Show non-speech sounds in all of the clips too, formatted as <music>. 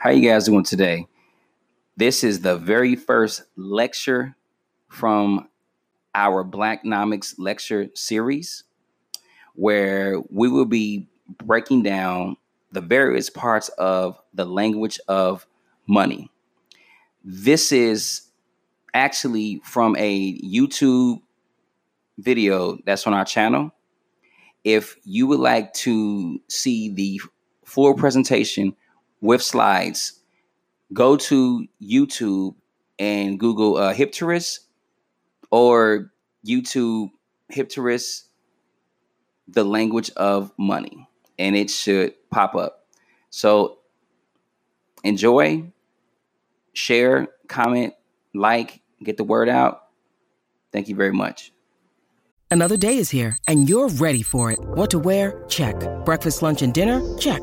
How you guys doing today? This is the very first lecture from our Blacknomics lecture series where we will be breaking down the various parts of the language of money. This is actually from a YouTube video that's on our channel. If you would like to see the full presentation with slides, go to YouTube and Google uh, Hipterus or YouTube Hipterus, the language of money, and it should pop up. So enjoy, share, comment, like, get the word out. Thank you very much. Another day is here, and you're ready for it. What to wear? Check. Breakfast, lunch, and dinner? Check.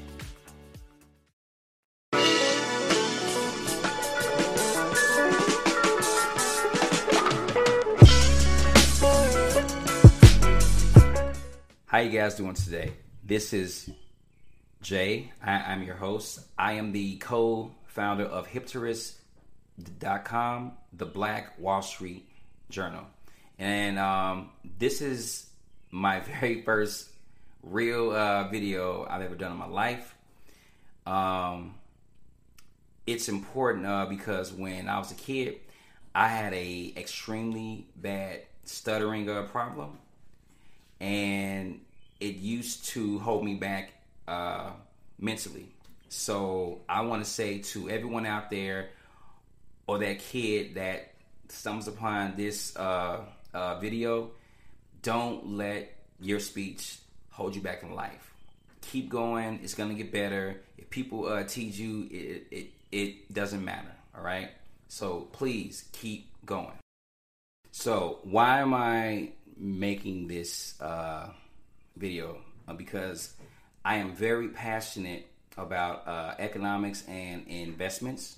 How you guys doing today? This is Jay. I, am your host. I am the co-founder of Hipterus.com, the Black Wall Street Journal, and um, this is my <laughs> very first real uh, video I've ever done in my life. Um, it's important uh, because when I was a kid, I had a extremely bad stuttering uh, problem and it used to hold me back uh, mentally. So I want to say to everyone out there, or that kid that stumbles upon this uh, uh, video, don't let your speech hold you back in life. Keep going. It's gonna get better. If people uh, tease you, it, it it doesn't matter. All right. So please keep going. So why am I making this uh, video uh, because I am very passionate about uh, economics and investments.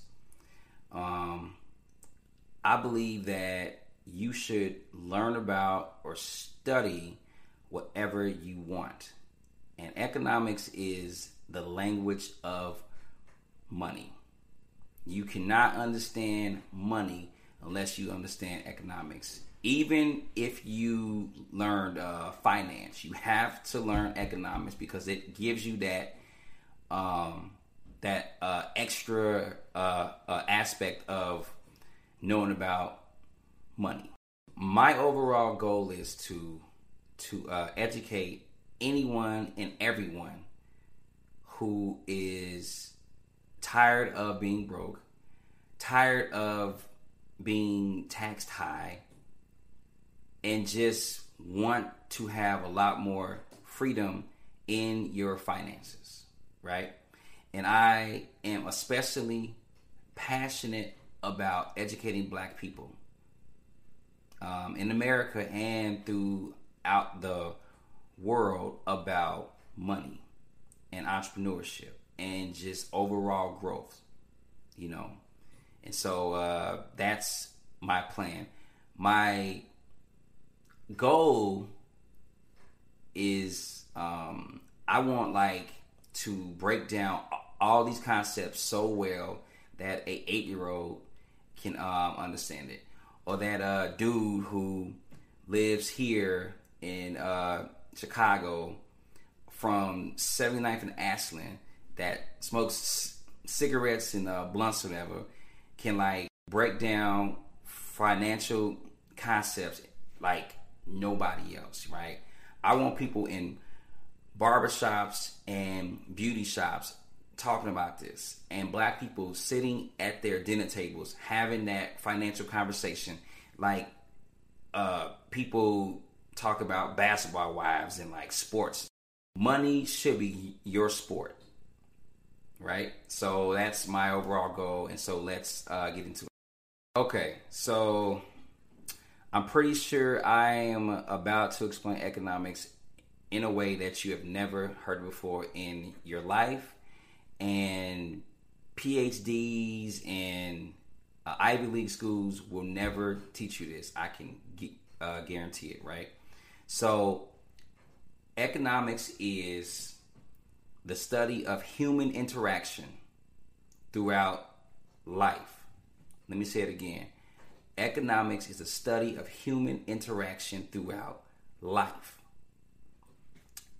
Um, I believe that you should learn about or study whatever you want. And economics is the language of money. You cannot understand money unless you understand economics even if you learned uh, finance, you have to learn economics because it gives you that um, that uh, extra uh, uh aspect of knowing about money. My overall goal is to to uh, educate anyone and everyone who is tired of being broke, tired of being taxed high and just want to have a lot more freedom in your finances, right? And I am especially passionate about educating black people um, in America and throughout the world about money and entrepreneurship and just overall growth, you know. And so uh, that's my plan. My goal is um, I want like to break down all these concepts so well that a eight year old can um, understand it, or that uh, dude who lives here in uh, Chicago from 79th and Ashland that smokes cigarettes and uh, blunts or whatever can like break down financial concepts like nobody else, right? I want people in barbershops and beauty shops talking about this and black people sitting at their dinner tables having that financial conversation. Like uh people talk about basketball wives and like sports. Money should be your sport right? So that's my overall goal and so let's uh get into it. Okay so i'm pretty sure i am about to explain economics in a way that you have never heard before in your life and PhDs and uh, Ivy League schools will never teach you this. I can uh, guarantee it, right? So, economics is the study of human interaction throughout life. Let me say it again. Economics is the study of human interaction throughout life.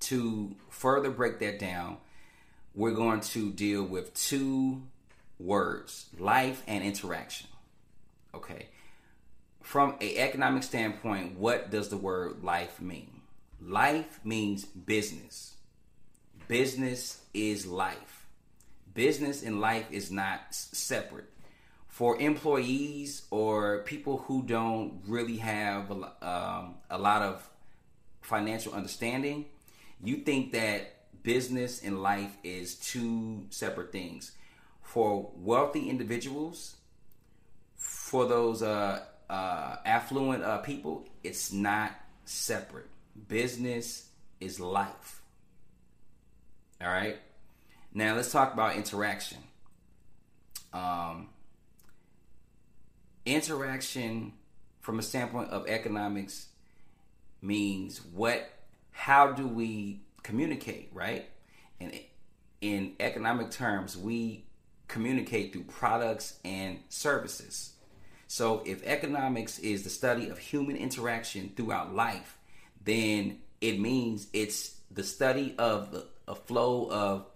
To further break that down, we're going to deal with two words life and interaction. Okay. From a economic standpoint, what does the word life mean? Life means business. Business is life. Business and life is not separate. For employees or people who don't really have um, a lot of financial understanding, you think that business and life is two separate things. For wealthy individuals, for those uh, uh, affluent uh, people, it's not separate. Business is life. All right. Now let's talk about interaction. Um, interaction, from a standpoint of economics, means what? How do we communicate, right? And in economic terms, we communicate through products and services. So if economics is the study of human interaction throughout life, then it means it's the study of the a flow of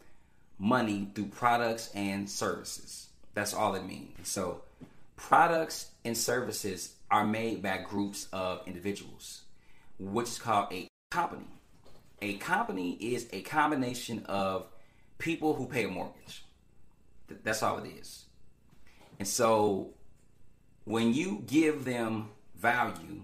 money through products and services. That's all it means. So products and services are made by groups of individuals, which is called a company a company is a combination of people who pay a mortgage. That's all it is. And so when you give them value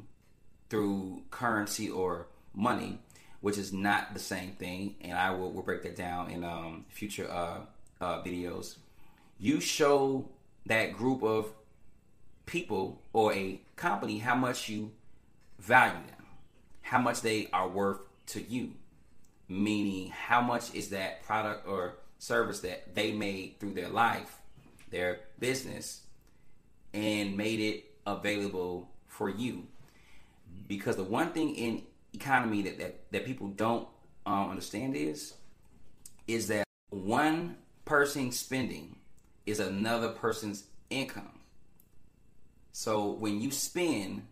through currency or money, which is not the same thing, and I will, will break that down in um, future uh, uh, videos, you show that group of people or a company how much you value them, how much they are worth to you meaning how much is that product or service that they made through their life, their business, and made it available for you. Because the one thing in economy that, that, that people don't um, understand is is that one person spending is another person's income. So when you spend,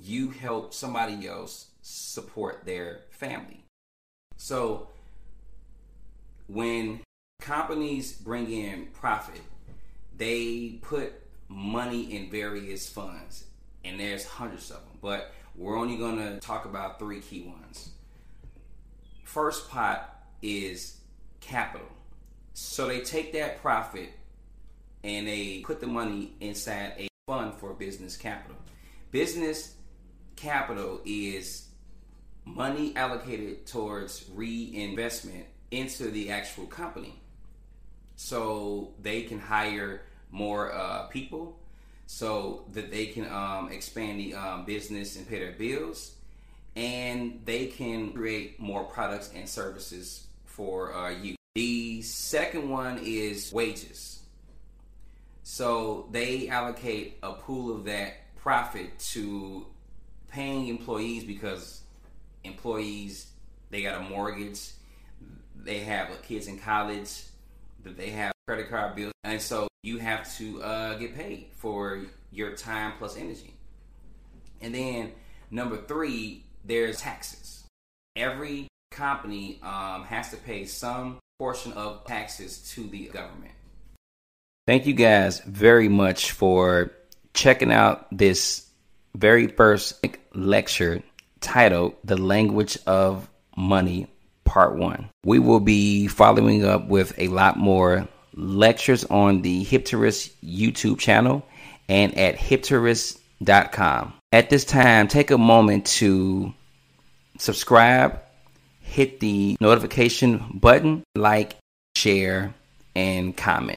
you help somebody else support their family. So when companies bring in profit, they put money in various funds, and there's hundreds of them, but we're only going to talk about three key ones. First pot is capital. So they take that profit and they put the money inside a fund for business capital. Business capital is money allocated towards reinvestment into the actual company. So they can hire more uh, people so that they can um, expand the um, business and pay their bills. And they can create more products and services for uh, you. The second one is wages so they allocate a pool of that profit to paying employees because employees they got a mortgage, they have kids in college, that they have credit card bills, and so you have to uh, get paid for your time plus energy. And then number three, there's taxes. Every company um, has to pay some portion of taxes to the government. Thank you guys very much for checking out this very first lecture titled The Language of Money, part one. We will be following up with a lot more lectures on the Hipterist YouTube channel and at hipterist.com. At this time, take a moment to subscribe, hit the notification button, like, share, and comment.